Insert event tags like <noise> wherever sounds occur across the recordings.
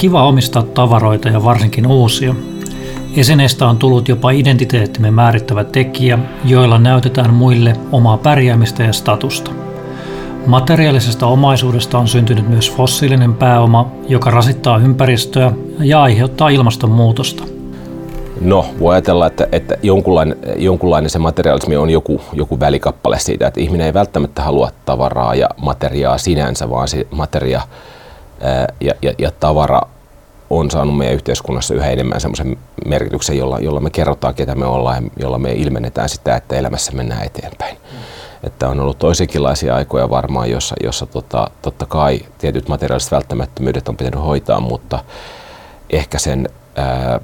kiva omistaa tavaroita ja varsinkin uusia. Esineestä on tullut jopa identiteettimme määrittävä tekijä, joilla näytetään muille omaa pärjäämistä ja statusta. Materiaalisesta omaisuudesta on syntynyt myös fossiilinen pääoma, joka rasittaa ympäristöä ja aiheuttaa ilmastonmuutosta. No, voi ajatella, että, että jonkunlainen, jonkunlainen se materiaalismi on joku, joku välikappale siitä, että ihminen ei välttämättä halua tavaraa ja materiaa sinänsä, vaan se materia ja, ja, ja tavara on saanut meidän yhteiskunnassa yhä enemmän semmoisen merkityksen, jolla, jolla me kerrotaan, ketä me ollaan ja jolla me ilmennetään sitä, että elämässä mennään eteenpäin. Mm. Että on ollut toisenkinlaisia aikoja varmaan, jossa, jossa tota, totta kai tietyt materiaaliset välttämättömyydet on pitänyt hoitaa, mutta ehkä sen ää,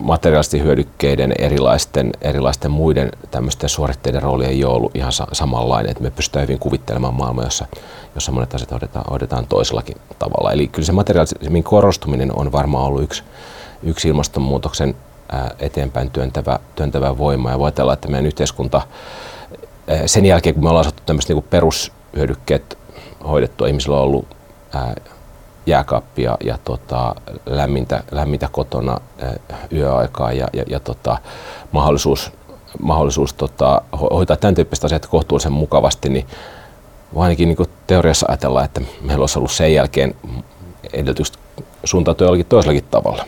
materiaalisten hyödykkeiden, erilaisten, erilaisten muiden tämmöisten suoritteiden rooli ei ole ollut ihan sa- samanlainen, että me pystytään hyvin kuvittelemaan maailmaa, jossa, jossa monet asiat hoidetaan, hoidetaan toisellakin tavalla. Eli kyllä se materiaalisemmin korostuminen on varmaan ollut yksi, yksi ilmastonmuutoksen eteenpäin työntävä, työntävä voima ja voi ajatella, että meidän yhteiskunta sen jälkeen, kun me ollaan saatu tämmöiset niin perushyödykkeet hoidettua, ihmisillä on ollut jääkaappia ja tota, lämmintä, lämmintä kotona äh, yöaikaa ja, ja, ja tota, mahdollisuus, mahdollisuus tota, hoitaa tämän tyyppistä asiat kohtuullisen mukavasti, niin ainakin niin teoriassa ajatella, että meillä olisi ollut sen jälkeen edellytykset suuntautua jollakin toisellakin tavalla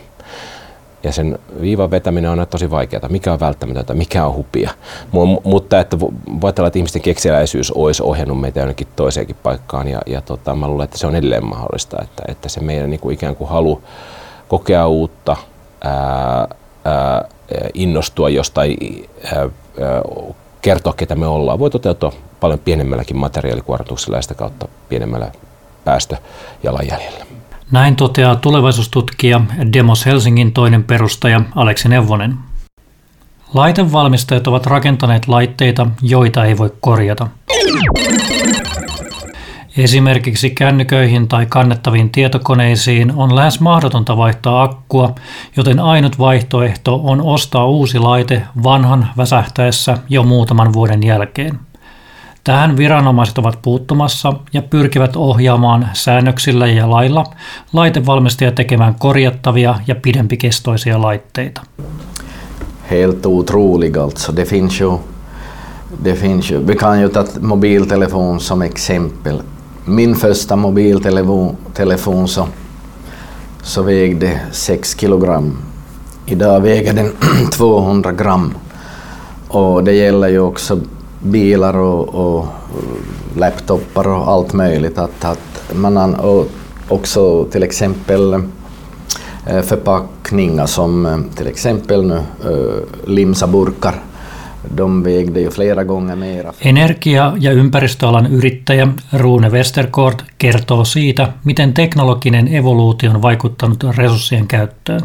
ja sen viivan vetäminen on tosi vaikeaa. Mikä on välttämätöntä, mikä on hupia. M- mutta että voi ajatella, että ihmisten keksiläisyys olisi ohjannut meitä jonnekin toiseenkin paikkaan ja, ja tota, mä luulen, että se on edelleen mahdollista, että, että se meidän niin kuin ikään kuin halu kokea uutta, ää, ää, innostua jostain, ää, ää, kertoa ketä me ollaan, voi toteutua paljon pienemmälläkin materiaalikuormituksella ja sitä kautta pienemmällä päästöjalanjäljellä. Näin toteaa tulevaisuustutkija Demos Helsingin toinen perustaja Aleksi Neuvonen. Laitevalmistajat ovat rakentaneet laitteita, joita ei voi korjata. Esimerkiksi kännyköihin tai kannettaviin tietokoneisiin on lähes mahdotonta vaihtaa akkua, joten ainut vaihtoehto on ostaa uusi laite vanhan väsähtäessä jo muutaman vuoden jälkeen. Tähän viranomaiset ovat puuttumassa ja pyrkivät ohjaamaan säännöksillä ja lailla laitevalmistajia tekemään korjattavia ja pidempikestoisia laitteita. Helt otrolig alltså. Det finns ju, det finns ju, vi kan ju ta mobiltelefon som exempel. Min första mobiltelefon telefon så, så vägde 6 kilogram. Idag väger den <clears throat> 200 gram. Och det gäller ju också bilar och, och laptopar och allt möjligt. Att, att man också till exempel eh, förpackningar som eh, till exempel nu eh, limsaburkar. De vägde ju flera gånger mera. Energia- ja ympäristöalan yrittäjä Rune Westerkort kertoo siitä, miten teknologinen evoluutio on vaikuttanut resurssien käyttöön.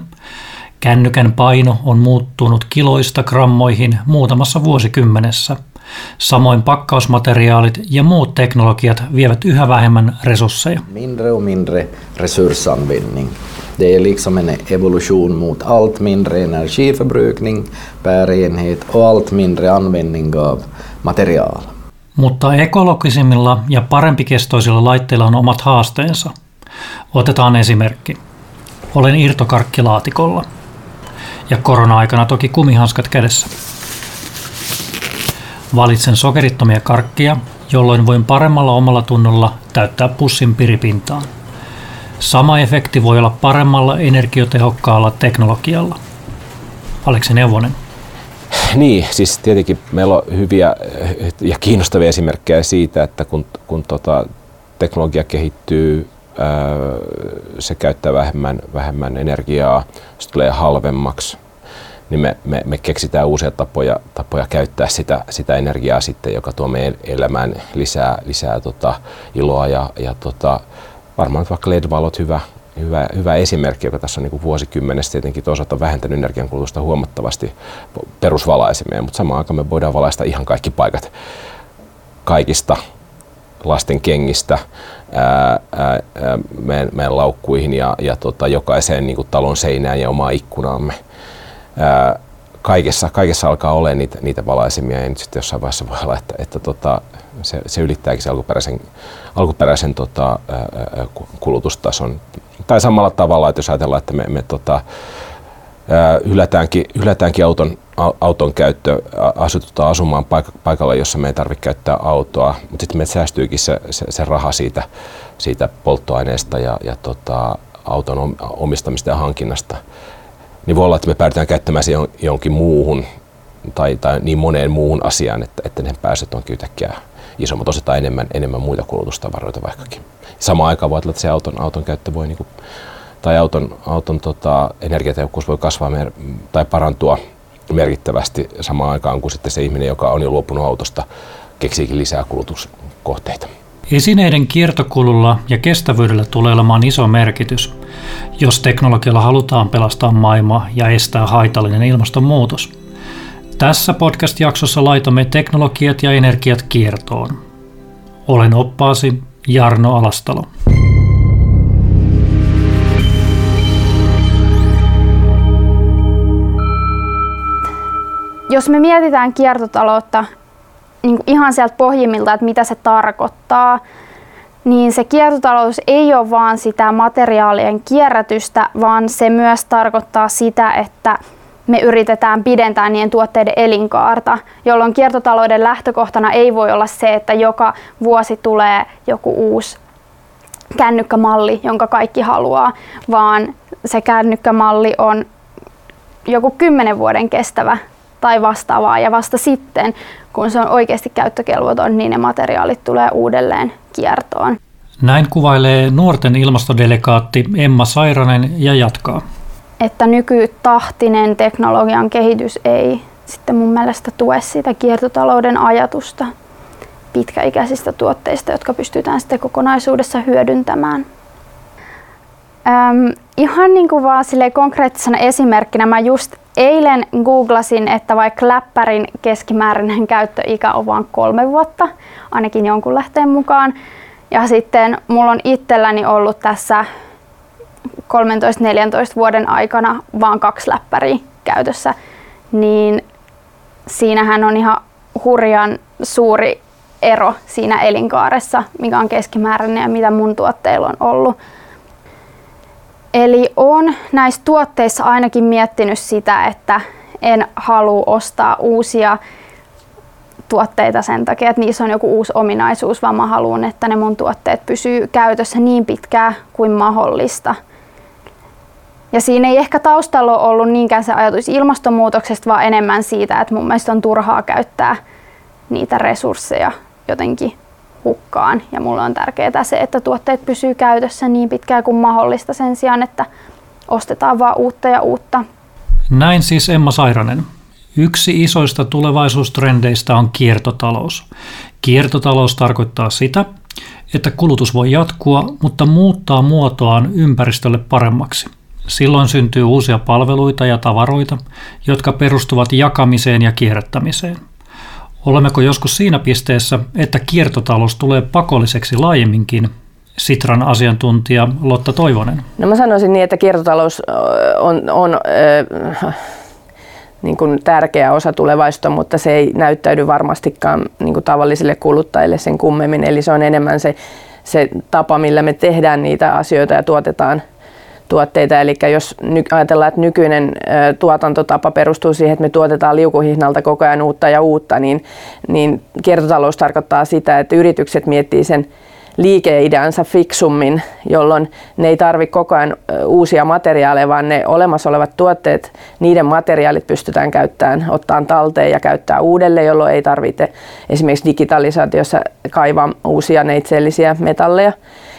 Kännykän paino on muuttunut kiloista grammoihin muutamassa vuosikymmenessä – Samoin pakkausmateriaalit ja muut teknologiat vievät yhä vähemmän resursseja. Mindre och mindre resursanvändning. Det är liksom en evolution mot allt mindre energiförbrukning per enhet och allt mindre användning av material. Mutta ekologisimmilla ja parempikestoisilla laitteilla on omat haasteensa. Otetaan esimerkki. Olen irtokarkkilaatikolla. Ja korona-aikana toki kumihanskat kädessä. Valitsen sokerittomia karkkia, jolloin voin paremmalla omalla tunnolla täyttää pussin piripintaan. Sama efekti voi olla paremmalla energiotehokkaalla teknologialla. Aleksi Neuvonen. Niin, siis tietenkin meillä on hyviä ja kiinnostavia esimerkkejä siitä, että kun, kun tota, teknologia kehittyy, ää, se käyttää vähemmän, vähemmän energiaa, se tulee halvemmaksi, niin me, me, me keksitään uusia tapoja, tapoja käyttää sitä, sitä energiaa sitten, joka tuo meidän elämään lisää, lisää tota iloa ja, ja tota, varmaan vaikka LED-valot hyvä, hyvä, hyvä esimerkki, joka tässä on niin vuosikymmenestä tietenkin toisaalta vähentänyt energiankulutusta huomattavasti perusvalaisemia, mutta samaan aikaan me voidaan valaista ihan kaikki paikat kaikista lasten kengistä ää, ää, meidän, meidän laukkuihin ja, ja tota, jokaiseen niin talon seinään ja omaan ikkunaamme kaikessa, kaikessa alkaa olla niitä, niitä valaisimia ja nyt sitten jossain vaiheessa voi olla, että, että tota, se, se ylittääkin se alkuperäisen, alkuperäisen tota, kulutustason. Tai samalla tavalla, että jos ajatellaan, että me, me tota, hylätäänkin, hylätäänkin auton, auton käyttö, asututaan asumaan paikalla, jossa me ei tarvitse käyttää autoa, mutta sitten me säästyykin se, se, se raha siitä, siitä polttoaineesta ja, ja tota, auton omistamista ja hankinnasta. Niin voi olla, että me päädytään käyttämään se jonkin muuhun tai, tai niin moneen muuhun asiaan, että, että ne päästöt onkin yhtäkkiä isommat, ostetaan enemmän, enemmän muita kulutustavaroita vaikkakin. Samaan aikaan voi olla, että se auton, auton käyttö voi niinku tai auton, auton tota, energiatehokkuus voi kasvaa mer- tai parantua merkittävästi samaan aikaan kuin sitten se ihminen, joka on jo luopunut autosta, keksiikin lisää kulutuskohteita. Esineiden kiertokululla ja kestävyydellä tulee olemaan iso merkitys, jos teknologialla halutaan pelastaa maailma ja estää haitallinen ilmastonmuutos. Tässä podcast-jaksossa laitamme teknologiat ja energiat kiertoon. Olen oppaasi Jarno Alastalo. jos me mietitään kiertotaloutta niin kuin ihan sieltä pohjimmilta, että mitä se tarkoittaa, niin se kiertotalous ei ole vaan sitä materiaalien kierrätystä, vaan se myös tarkoittaa sitä, että me yritetään pidentää niiden tuotteiden elinkaarta, jolloin kiertotalouden lähtökohtana ei voi olla se, että joka vuosi tulee joku uusi kännykkämalli, jonka kaikki haluaa, vaan se kännykkämalli on joku kymmenen vuoden kestävä tai vastaavaa ja vasta sitten, kun se on oikeasti käyttökelvoton, niin ne materiaalit tulee uudelleen kiertoon. Näin kuvailee nuorten ilmastodelegaatti Emma Sairanen ja jatkaa. Että nykytahtinen teknologian kehitys ei sitten mun mielestä tue sitä kiertotalouden ajatusta pitkäikäisistä tuotteista, jotka pystytään sitten kokonaisuudessa hyödyntämään. Öm, ihan niin kuin vaan konkreettisena esimerkkinä mä just Eilen googlasin, että vaikka läppärin keskimääräinen käyttöikä on vain kolme vuotta, ainakin jonkun lähteen mukaan. Ja sitten mulla on itselläni ollut tässä 13-14 vuoden aikana vain kaksi läppäriä käytössä, niin siinähän on ihan hurjan suuri ero siinä elinkaaressa, mikä on keskimääräinen ja mitä mun tuotteilla on ollut. Eli on näissä tuotteissa ainakin miettinyt sitä, että en halua ostaa uusia tuotteita sen takia, että niissä on joku uusi ominaisuus, vaan mä haluan, että ne mun tuotteet pysyy käytössä niin pitkään kuin mahdollista. Ja siinä ei ehkä taustalla ole ollut niinkään se ajatus ilmastonmuutoksesta, vaan enemmän siitä, että mun mielestä on turhaa käyttää niitä resursseja jotenkin hukkaan. Ja mulle on tärkeää se, että tuotteet pysyy käytössä niin pitkään kuin mahdollista sen sijaan, että ostetaan vaan uutta ja uutta. Näin siis Emma Sairanen. Yksi isoista tulevaisuustrendeistä on kiertotalous. Kiertotalous tarkoittaa sitä, että kulutus voi jatkua, mutta muuttaa muotoaan ympäristölle paremmaksi. Silloin syntyy uusia palveluita ja tavaroita, jotka perustuvat jakamiseen ja kierrättämiseen – Olemmeko joskus siinä pisteessä, että kiertotalous tulee pakolliseksi laajemminkin? Sitran asiantuntija Lotta Toivonen. No mä sanoisin niin, että kiertotalous on, on äh, niin kuin tärkeä osa tulevaisuutta, mutta se ei näyttäydy varmastikaan niin kuin tavallisille kuluttajille sen kummemmin. Eli se on enemmän se, se tapa, millä me tehdään niitä asioita ja tuotetaan tuotteita. Eli jos ajatellaan, että nykyinen tuotantotapa perustuu siihen, että me tuotetaan liukuhihnalta koko ajan uutta ja uutta, niin, niin kiertotalous tarkoittaa sitä, että yritykset miettii sen liikeideansa fiksummin, jolloin ne ei tarvitse koko ajan uusia materiaaleja, vaan ne olemassa olevat tuotteet, niiden materiaalit pystytään käyttämään, ottaa talteen ja käyttää uudelleen, jolloin ei tarvitse esimerkiksi digitalisaatiossa kaivaa uusia neitsellisiä metalleja.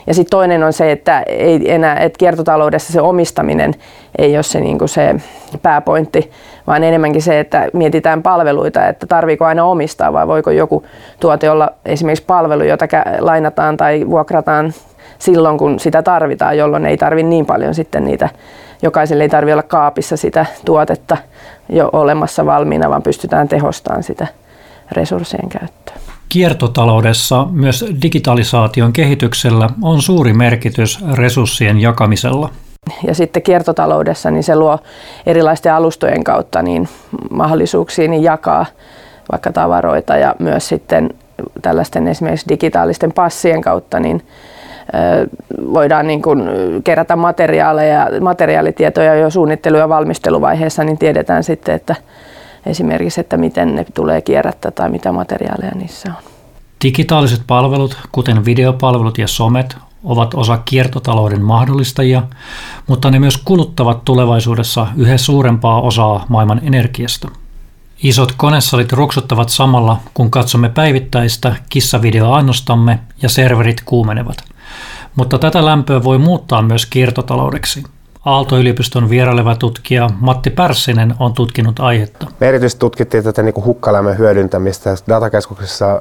Ja sitten toinen on se, että, ei enää, että kiertotaloudessa se omistaminen ei ole se, niin se pääpointti, vaan enemmänkin se, että mietitään palveluita, että tarviiko aina omistaa vai voiko joku tuote olla esimerkiksi palvelu, jota lainataan tai vuokrataan silloin, kun sitä tarvitaan, jolloin ei tarvi niin paljon sitten niitä, jokaiselle ei tarvitse olla kaapissa sitä tuotetta jo olemassa valmiina, vaan pystytään tehostamaan sitä resurssien käyttöä. Kiertotaloudessa myös digitalisaation kehityksellä on suuri merkitys resurssien jakamisella. ja sitten kiertotaloudessa niin se luo erilaisten alustojen kautta niin mahdollisuuksia niin jakaa vaikka tavaroita ja myös sitten tällaisten esimerkiksi digitaalisten passien kautta niin voidaan niin kuin kerätä materiaaleja, materiaalitietoja jo suunnittelu- ja valmisteluvaiheessa, niin tiedetään sitten, että esimerkiksi, että miten ne tulee kierrättää tai mitä materiaaleja niissä on. Digitaaliset palvelut, kuten videopalvelut ja somet, ovat osa kiertotalouden mahdollistajia, mutta ne myös kuluttavat tulevaisuudessa yhä suurempaa osaa maailman energiasta. Isot konesalit ruksuttavat samalla, kun katsomme päivittäistä kissavideoannostamme ja serverit kuumenevat. Mutta tätä lämpöä voi muuttaa myös kiertotaloudeksi. Aalto-yliopiston vieraileva tutkija Matti Pärssinen on tutkinut aihetta. Me erityisesti tutkittiin tätä niin hukkalämmön hyödyntämistä. Datakeskuksessa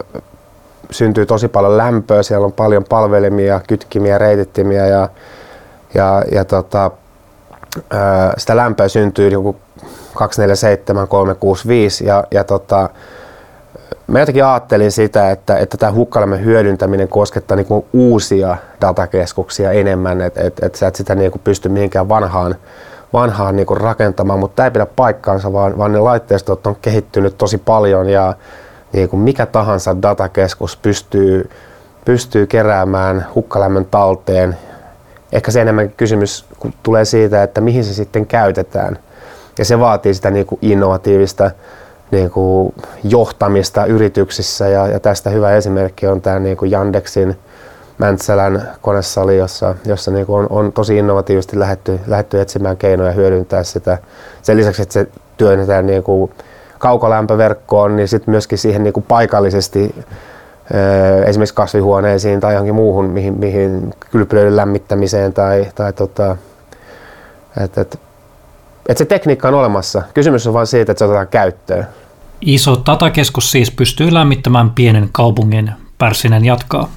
syntyy tosi paljon lämpöä, siellä on paljon palvelimia, kytkimiä, reitittimiä ja, ja, ja tota, sitä lämpöä syntyy joku 247, 365 ja, ja tota, Mä jotenkin ajattelin sitä, että, että tämä hukkalämmön hyödyntäminen koskettaa niinku uusia datakeskuksia enemmän, että et, et sä et sitä niinku pysty mihinkään vanhaan, vanhaan niinku rakentamaan, mutta tämä ei pidä paikkaansa, vaan, vaan ne laitteistot on kehittynyt tosi paljon ja niinku mikä tahansa datakeskus pystyy, pystyy keräämään hukkalämmön talteen. Ehkä se enemmän kysymys tulee siitä, että mihin se sitten käytetään. Ja se vaatii sitä niinku innovatiivista niin kuin johtamista yrityksissä ja, ja tästä hyvä esimerkki on tämä niin kuin Yandexin Mäntsälän konesali, jossa, jossa niin kuin on, on, tosi innovatiivisesti lähetty, lähetty etsimään keinoja hyödyntää sitä. Sen lisäksi, että se työnnetään niin kuin kaukolämpöverkkoon, niin sitten myöskin siihen niin kuin paikallisesti esimerkiksi kasvihuoneisiin tai johonkin muuhun, mihin, mihin kylpylöiden lämmittämiseen tai, tai tota, että et, et se tekniikka on olemassa. Kysymys on vain siitä, että se otetaan käyttöön. Iso datakeskus siis pystyy lämmittämään pienen kaupungin, Pärssinen jatkaa.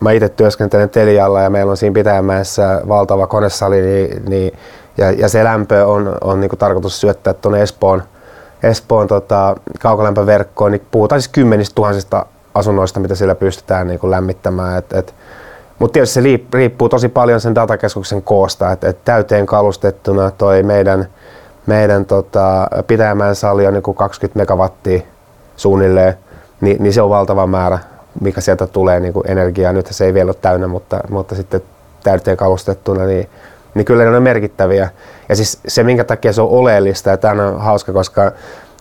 Mä itse työskentelen Telialla ja meillä on siinä Pitäjänmäessä valtava konesali niin, niin, ja, ja, se lämpö on, on niin tarkoitus syöttää tuonne Espoon, Espoon tota, kaukolämpöverkkoon, niin puhutaan siis kymmenistä tuhansista asunnoista, mitä sillä pystytään niin kuin lämmittämään. Et, et, mutta tietysti se riippuu tosi paljon sen datakeskuksen koosta, että et täyteen kalustettuna toi meidän – meidän tota, Pitäjämäen sali on niin 20 megawattia suunnilleen, niin, niin se on valtava määrä, mikä sieltä tulee niin kuin energiaa. Nyt se ei vielä ole täynnä, mutta, mutta sitten täyteen kalustettuna, niin, niin kyllä ne on merkittäviä. Ja siis se, minkä takia se on oleellista, ja tämä on hauska, koska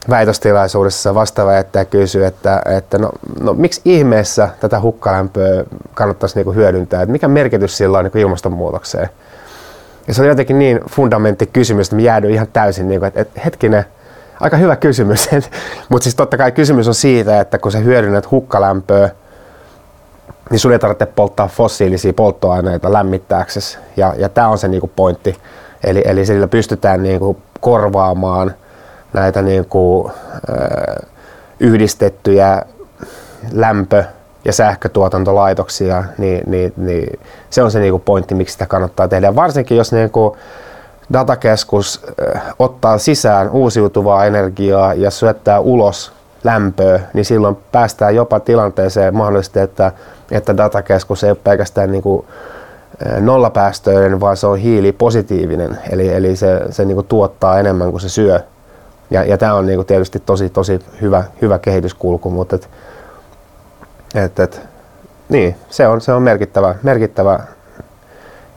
väitöstilaisuudessa vastaava jättää kysyy, että, että no, no, miksi ihmeessä tätä hukkalämpöä kannattaisi niinku hyödyntää, että mikä merkitys sillä on niinku ilmastonmuutokseen. Ja se oli jotenkin niin fundamentti kysymys, että mä jäädyin ihan täysin, niin kuin, että, että hetkinen, aika hyvä kysymys. <laughs> Mutta siis totta kai kysymys on siitä, että kun sä hyödynnät hukkalämpöä, niin sun ei tarvitse polttaa fossiilisia polttoaineita lämmittääksesi. Ja, ja tämä on se niinku pointti. Eli, eli sillä pystytään niinku korvaamaan näitä niinku, ö, yhdistettyjä lämpö- ja sähkötuotantolaitoksia, niin, niin, niin se on se niin kuin pointti, miksi sitä kannattaa tehdä. Varsinkin jos niin kuin datakeskus ottaa sisään uusiutuvaa energiaa ja syöttää ulos lämpöä, niin silloin päästään jopa tilanteeseen mahdollisesti, että, että datakeskus ei ole pelkästään niin kuin nollapäästöinen, vaan se on hiilipositiivinen, eli, eli se, se niin kuin tuottaa enemmän kuin se syö. Ja, ja tämä on niin kuin tietysti tosi, tosi hyvä, hyvä kehityskulku, mutta et, et, et, niin, se on, se on merkittävä, merkittävä.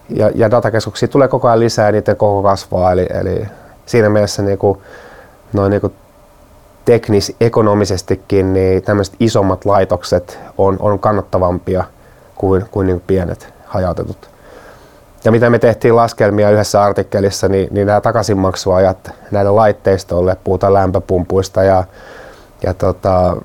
Ja, ja datakeskuksia tulee koko ajan lisää ja niiden koko kasvaa. Eli, eli siinä mielessä niin kuin, noin niin kuin teknis, ekonomisestikin niin tämmöiset isommat laitokset on, on kannattavampia kuin, kuin, niin kuin pienet hajautetut. Ja mitä me tehtiin laskelmia yhdessä artikkelissa, niin, niin nämä takaisinmaksuajat näille laitteistoille, puhutaan lämpöpumpuista ja, ja tota,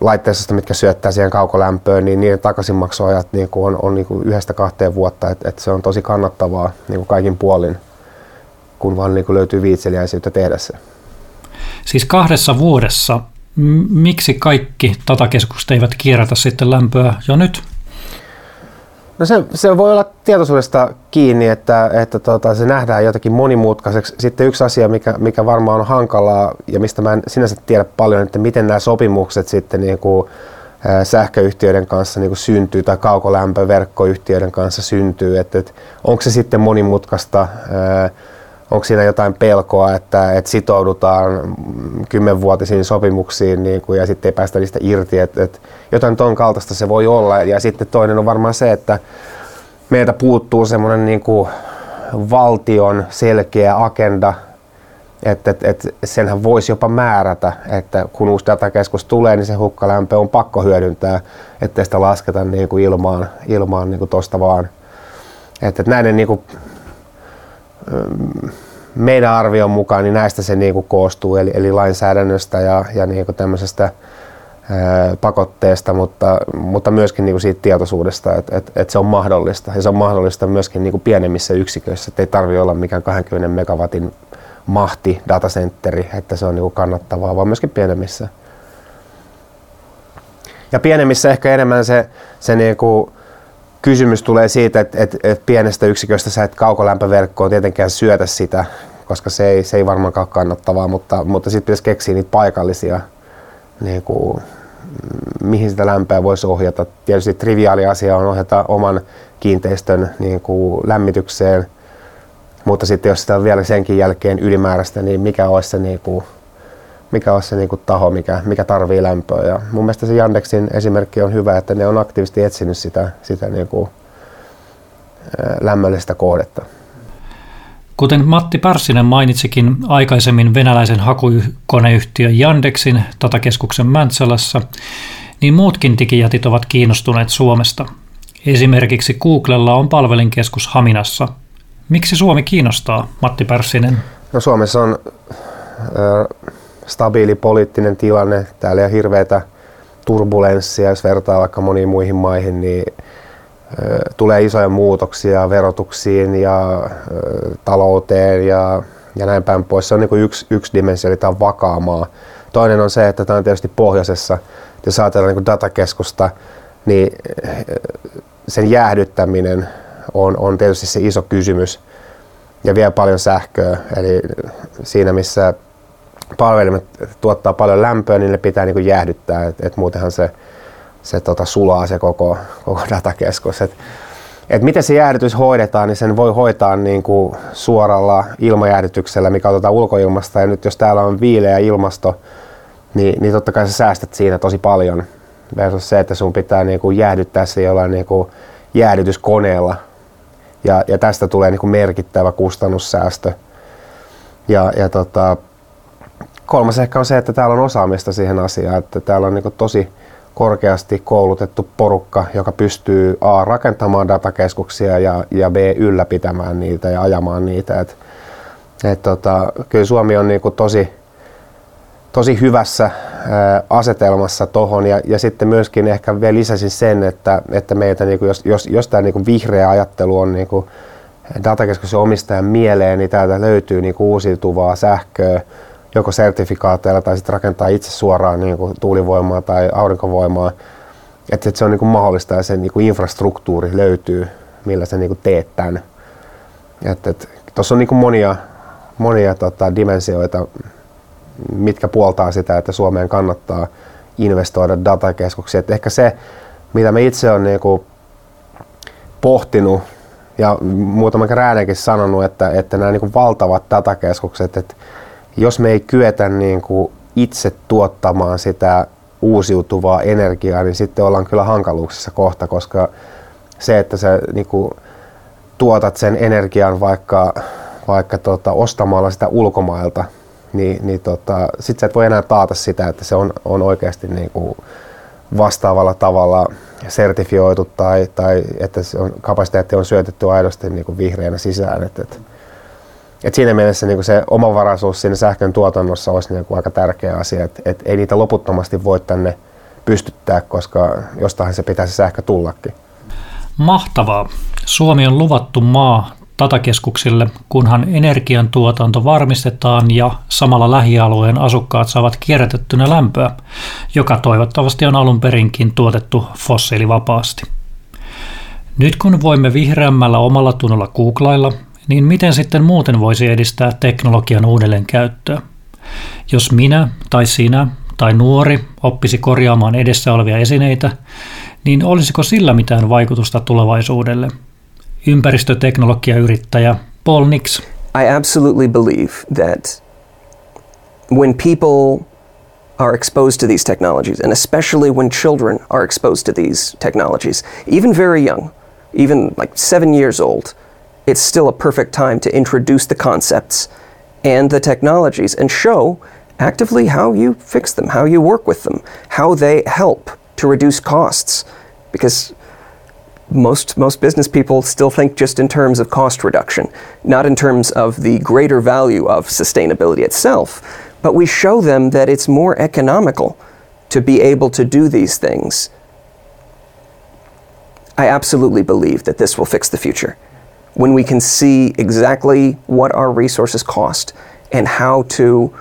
laitteistosta, mitkä syöttää siihen kaukolämpöön, niin niiden takaisinmaksuajat niin kuin on, on niin kuin yhdestä kahteen vuotta, että et se on tosi kannattavaa niin kuin kaikin puolin, kun vaan niin kuin löytyy viitseliäisyyttä tehdä se. Siis kahdessa vuodessa, miksi kaikki datakeskukset eivät kierrätä sitten lämpöä jo nyt? No se, se voi olla tietoisuudesta kiinni, että, että tota, se nähdään jotenkin monimutkaiseksi. Sitten yksi asia, mikä, mikä varmaan on hankalaa ja mistä mä en sinänsä tiedä paljon, että miten nämä sopimukset sitten niin kuin, sähköyhtiöiden kanssa niin syntyy tai kaukolämpöverkkoyhtiöiden kanssa syntyy. Et, et, onko se sitten monimutkaista, onko siinä jotain pelkoa, että, että sitoudutaan kymmenvuotisiin sopimuksiin niin kuin, ja sitten ei päästä niistä irti. Et, et, jotain ton kaltaista se voi olla. Ja sitten toinen on varmaan se, että meiltä puuttuu semmoinen niin valtion selkeä agenda että et, et senhän voisi jopa määrätä, että kun uusi datakeskus tulee, niin se hukkalämpö on pakko hyödyntää, ettei sitä lasketa niin kuin ilmaan, ilmaan niin kuin tosta vaan. Että et näiden niin kuin, meidän arvion mukaan niin näistä se niin kuin koostuu, eli, eli lainsäädännöstä ja, ja niin kuin tämmöisestä pakotteesta, mutta, mutta myöskin niin kuin siitä tietoisuudesta, että et, et se on mahdollista. Ja se on mahdollista myöskin niin kuin pienemmissä yksiköissä, että ei tarvitse olla mikään 20 megawatin mahti datacentteri, että se on niin kannattavaa, vaan myöskin pienemmissä. Ja pienemmissä ehkä enemmän se, se niin kuin kysymys tulee siitä, että, että, että pienestä yksiköstä sä et kaukolämpöverkkoon tietenkään syötä sitä, koska se ei, se ei varmaankaan ole kannattavaa, mutta, mutta sitten pitäisi keksiä niitä paikallisia, niin kuin, mihin sitä lämpöä voisi ohjata. Tietysti triviaali asia on ohjata oman kiinteistön niin kuin lämmitykseen – mutta sitten jos sitä on vielä senkin jälkeen ylimääräistä, niin mikä olisi se, niin kuin, mikä olisi se niin kuin taho, mikä, mikä tarvii lämpöä. Ja mun mielestä se Yandexin esimerkki on hyvä, että ne on aktiivisesti etsinyt sitä, sitä niin kuin, lämmöllistä kohdetta. Kuten Matti Pärssinen mainitsikin aikaisemmin venäläisen hakukoneyhtiö Yandexin datakeskuksen Mäntsälässä, niin muutkin digijätit ovat kiinnostuneet Suomesta. Esimerkiksi Googlella on palvelinkeskus Haminassa – Miksi Suomi kiinnostaa, Matti Pärssinen? No Suomessa on ö, stabiili poliittinen tilanne. Täällä ei ole hirveätä turbulenssia, jos vertaa vaikka moniin muihin maihin, niin tulee isoja muutoksia verotuksiin ja talouteen ja, ja näin päin pois. Se on niin yksi, yksi dimensio, eli tämä on vakaa maa. Toinen on se, että tämä on tietysti pohjoisessa. Jos ajatellaan niin datakeskusta, niin sen jäähdyttäminen on, on tietysti se iso kysymys ja vie paljon sähköä. Eli siinä missä palvelimet tuottaa paljon lämpöä, niin ne pitää niin kuin jäähdyttää, että et muutenhan se, se tota sulaa se koko, koko datakeskus. Et, et miten se jäähdytys hoidetaan, niin sen voi hoitaa niin kuin suoralla ilmajäähdytyksellä, mikä otetaan ulkoilmasta. Ja nyt jos täällä on viileä ilmasto, niin, niin totta kai sä säästät siinä tosi paljon. Versus se, että sun pitää niin kuin jäähdyttää se jollain niin kuin jäähdytyskoneella, ja, ja tästä tulee niin kuin merkittävä kustannussäästö. Ja, ja tota, kolmas ehkä on se, että täällä on osaamista siihen asiaan, että täällä on niin tosi korkeasti koulutettu porukka, joka pystyy A rakentamaan datakeskuksia ja, ja B ylläpitämään niitä ja ajamaan niitä. Et, et tota, kyllä Suomi on niin tosi, tosi hyvässä asetelmassa tuohon ja, ja sitten myöskin ehkä vielä lisäsin sen, että, että meitä, niin kuin, jos, jos, jos tämä niin vihreä ajattelu on niin kuin datakeskuksen omistajan mieleen, niin täältä löytyy niin kuin uusiutuvaa sähköä joko sertifikaateilla tai sitten rakentaa itse suoraan niin kuin tuulivoimaa tai aurinkovoimaa. Että, se on niin kuin mahdollista ja se niin kuin infrastruktuuri löytyy, millä sä niin kuin teet tämän. Tuossa on niin kuin monia, monia tota, dimensioita, mitkä puoltaa sitä, että Suomeen kannattaa investoida datakeskuksiin. Et ehkä se, mitä me itse on niinku pohtinut ja muutama kerran sanonut, että, että nämä niinku valtavat datakeskukset, että jos me ei kyetä niinku itse tuottamaan sitä uusiutuvaa energiaa, niin sitten ollaan kyllä hankaluuksissa kohta, koska se, että sä niinku tuotat sen energian vaikka, vaikka tota, ostamalla sitä ulkomailta, niin, niin tota, sit sä et voi enää taata sitä, että se on, on oikeasti niin kuin vastaavalla tavalla sertifioitu tai, tai että se on, kapasiteetti on syötetty aidosti niin kuin vihreänä sisään. Et, et, et siinä mielessä niin se omavaraisuus siinä sähkön tuotannossa olisi niin aika tärkeä asia, että et ei niitä loputtomasti voi tänne pystyttää, koska jostain se pitäisi sähkö tullakin. Mahtavaa. Suomi on luvattu maa datakeskuksille, kunhan energiantuotanto varmistetaan ja samalla lähialueen asukkaat saavat kierrätettynä lämpöä, joka toivottavasti on alun perinkin tuotettu fossiilivapaasti. Nyt kun voimme vihreämmällä omalla tunnolla googlailla, niin miten sitten muuten voisi edistää teknologian uudelleenkäyttöä? Jos minä tai sinä tai nuori oppisi korjaamaan edessä olevia esineitä, niin olisiko sillä mitään vaikutusta tulevaisuudelle? Ympäristöteknologiayrittäjä Paul Nix. I absolutely believe that when people are exposed to these technologies, and especially when children are exposed to these technologies, even very young, even like seven years old, it's still a perfect time to introduce the concepts and the technologies and show actively how you fix them, how you work with them, how they help to reduce costs. Because most most business people still think just in terms of cost reduction, not in terms of the greater value of sustainability itself. But we show them that it's more economical to be able to do these things. I absolutely believe that this will fix the future. When we can see exactly what our resources cost and how to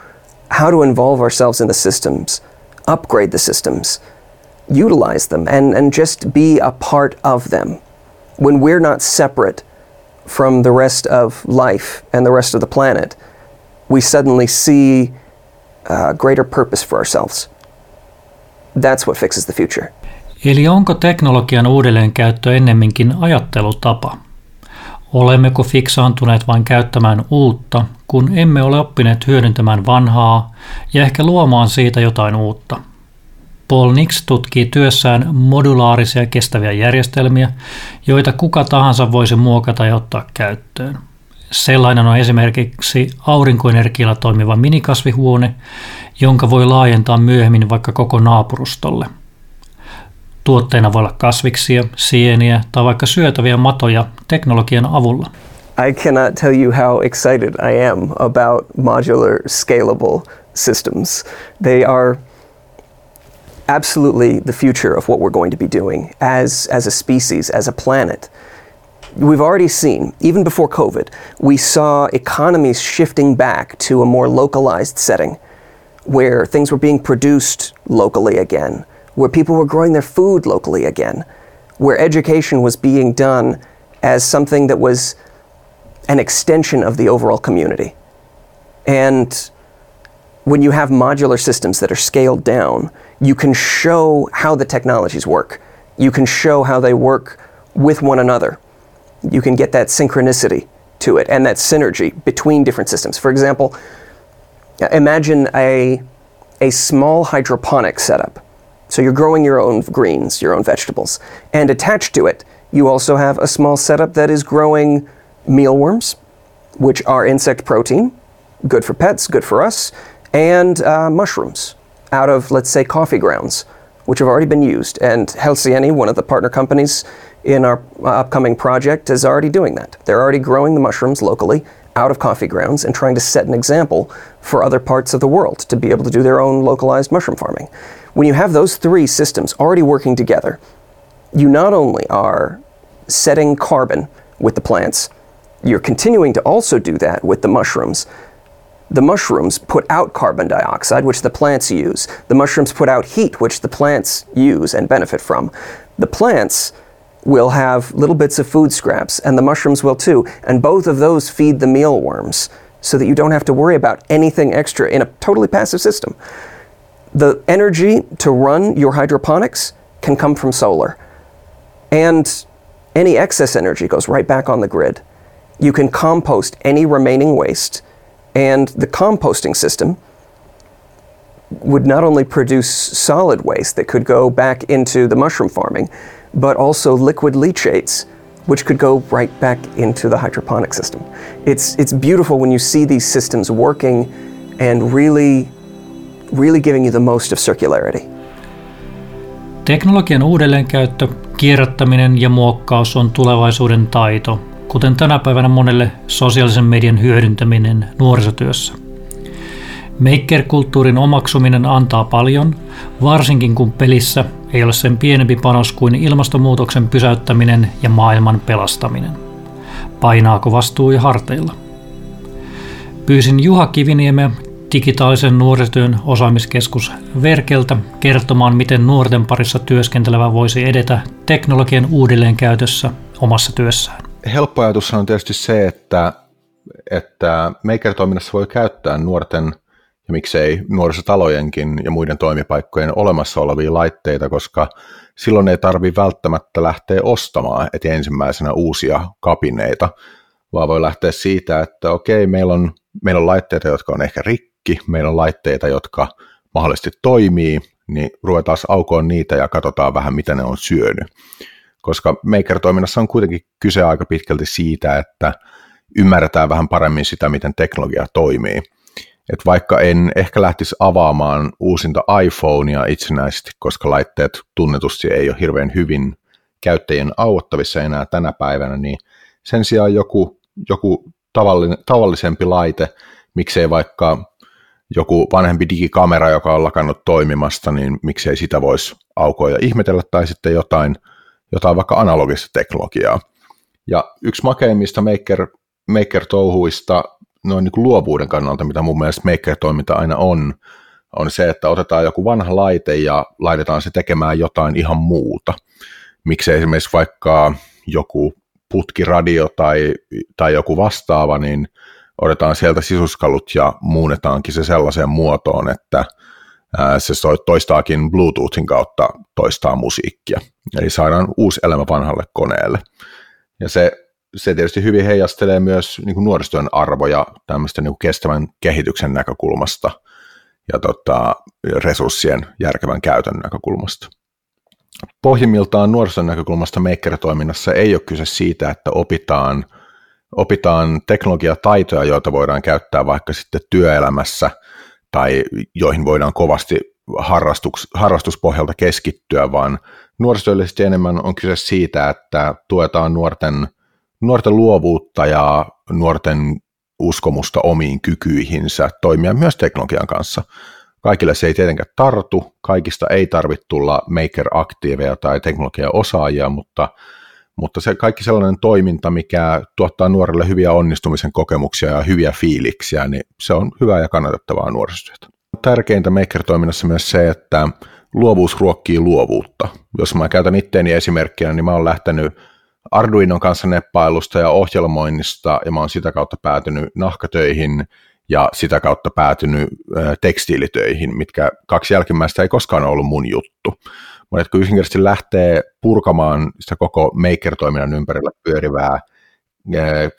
how to involve ourselves in the systems, upgrade the systems, utilize them, and, and just be a part of them. When we're not separate from the rest of life and the rest of the planet, we suddenly see a greater purpose for ourselves. That's what fixes the future. Eli onko teknologian uudelleenkäyttö ennemminkin ajattelutapa? Olemmeko fiksaantuneet vain käyttämään uutta, kun emme ole oppineet hyödyntämään vanhaa ja ehkä luomaan siitä jotain uutta? Paul Nix tutkii työssään modulaarisia kestäviä järjestelmiä, joita kuka tahansa voisi muokata ja ottaa käyttöön. Sellainen on esimerkiksi aurinkoenergialla toimiva minikasvihuone, jonka voi laajentaa myöhemmin vaikka koko naapurustolle – Tuotteina voi olla kasviksia, sieniä tai vaikka syötäviä matoja teknologian avulla. I cannot tell you how excited I am about modular scalable systems. They are absolutely the future of what we're going to be doing as, as a species, as a planet. We've already seen, even before COVID, we saw economies shifting back to a more localized setting where things were being produced locally again, where people were growing their food locally again, where education was being done as something that was an extension of the overall community. And when you have modular systems that are scaled down, you can show how the technologies work. You can show how they work with one another. You can get that synchronicity to it and that synergy between different systems. For example, imagine a, a small hydroponic setup so you're growing your own greens, your own vegetables. And attached to it, you also have a small setup that is growing mealworms, which are insect protein, good for pets, good for us, and uh, mushrooms out of, let's say, coffee grounds, which have already been used. And Helsiani, one of the partner companies in our uh, upcoming project, is already doing that. They're already growing the mushrooms locally out of coffee grounds and trying to set an example for other parts of the world to be able to do their own localized mushroom farming. When you have those three systems already working together, you not only are setting carbon with the plants, you're continuing to also do that with the mushrooms. The mushrooms put out carbon dioxide, which the plants use. The mushrooms put out heat, which the plants use and benefit from. The plants will have little bits of food scraps, and the mushrooms will too. And both of those feed the mealworms so that you don't have to worry about anything extra in a totally passive system. The energy to run your hydroponics can come from solar. And any excess energy goes right back on the grid. You can compost any remaining waste, and the composting system would not only produce solid waste that could go back into the mushroom farming, but also liquid leachates, which could go right back into the hydroponic system. It's, it's beautiful when you see these systems working and really really giving you the most of circularity. Teknologian uudelleenkäyttö, kierrättäminen ja muokkaus on tulevaisuuden taito, kuten tänä päivänä monelle sosiaalisen median hyödyntäminen nuorisotyössä. Maker-kulttuurin omaksuminen antaa paljon, varsinkin kun pelissä ei ole sen pienempi panos kuin ilmastonmuutoksen pysäyttäminen ja maailman pelastaminen. Painaako vastuu ja harteilla? Pyysin Juha Kiviniemeä digitaalisen nuorisotyön osaamiskeskus Verkeltä kertomaan, miten nuorten parissa työskentelevä voisi edetä teknologian uudelleenkäytössä omassa työssään. Helppo ajatus on tietysti se, että, että Maker-toiminnassa voi käyttää nuorten ja miksei nuorisotalojenkin ja muiden toimipaikkojen olemassa olevia laitteita, koska silloin ei tarvi välttämättä lähteä ostamaan eti ensimmäisenä uusia kapineita, vaan voi lähteä siitä, että okei, meillä on, meillä on laitteita, jotka on ehkä rikki, meillä on laitteita, jotka mahdollisesti toimii, niin ruvetaan aukoon niitä ja katsotaan vähän, mitä ne on syönyt. Koska Maker-toiminnassa on kuitenkin kyse aika pitkälti siitä, että ymmärretään vähän paremmin sitä, miten teknologia toimii. Et vaikka en ehkä lähtisi avaamaan uusinta iPhonea itsenäisesti, koska laitteet tunnetusti ei ole hirveän hyvin käyttäjien auottavissa enää tänä päivänä, niin sen sijaan joku, joku tavallisempi laite, miksei vaikka joku vanhempi digikamera, joka on lakannut toimimasta, niin miksei sitä voisi aukoa ja ihmetellä, tai sitten jotain, jotain vaikka analogista teknologiaa. Ja yksi makeimmista maker, maker-touhuista noin niin kuin luovuuden kannalta, mitä mun mielestä maker-toiminta aina on, on se, että otetaan joku vanha laite ja laitetaan se tekemään jotain ihan muuta. Miksei esimerkiksi vaikka joku putkiradio tai, tai joku vastaava, niin otetaan sieltä sisuskalut ja muunnetaankin se sellaiseen muotoon, että se toistaakin Bluetoothin kautta toistaa musiikkia. Eli saadaan uusi elämä vanhalle koneelle. Ja se, se tietysti hyvin heijastelee myös niin kuin nuorisotyön arvoja tämmöistä niin kuin kestävän kehityksen näkökulmasta ja tota, resurssien järkevän käytön näkökulmasta. Pohjimmiltaan nuorison näkökulmasta maker-toiminnassa ei ole kyse siitä, että opitaan – opitaan teknologiataitoja, joita voidaan käyttää vaikka sitten työelämässä tai joihin voidaan kovasti harrastus, harrastuspohjalta keskittyä, vaan nuorisotyöllisesti enemmän on kyse siitä, että tuetaan nuorten, nuorten luovuutta ja nuorten uskomusta omiin kykyihinsä toimia myös teknologian kanssa. Kaikille se ei tietenkään tartu, kaikista ei tarvitse tulla maker-aktiiveja tai teknologiaosaajia, mutta mutta se kaikki sellainen toiminta, mikä tuottaa nuorille hyviä onnistumisen kokemuksia ja hyviä fiiliksiä, niin se on hyvää ja kannatettavaa nuorisotyötä. Tärkeintä maker-toiminnassa myös se, että luovuus ruokkii luovuutta. Jos mä käytän itteeni esimerkkinä, niin mä oon lähtenyt Arduinon kanssa neppailusta ja ohjelmoinnista, ja mä oon sitä kautta päätynyt nahkatöihin ja sitä kautta päätynyt tekstiilitöihin, mitkä kaksi jälkimmäistä ei koskaan ollut mun juttu. Monet kun yksinkertaisesti lähtee purkamaan sitä koko maker-toiminnan ympärillä pyörivää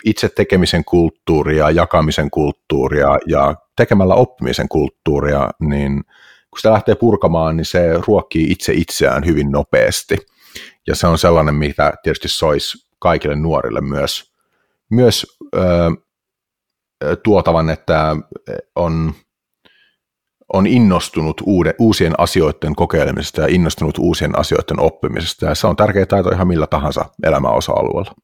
itse tekemisen kulttuuria, jakamisen kulttuuria ja tekemällä oppimisen kulttuuria, niin kun sitä lähtee purkamaan, niin se ruokkii itse itseään hyvin nopeasti. Ja se on sellainen, mitä tietysti soisi kaikille nuorille myös, myös tuotavan, että on on innostunut uude, uusien asioiden kokeilemisesta ja innostunut uusien asioiden oppimisesta. Ja se on tärkeä taito ihan millä tahansa elämäosa-alueella.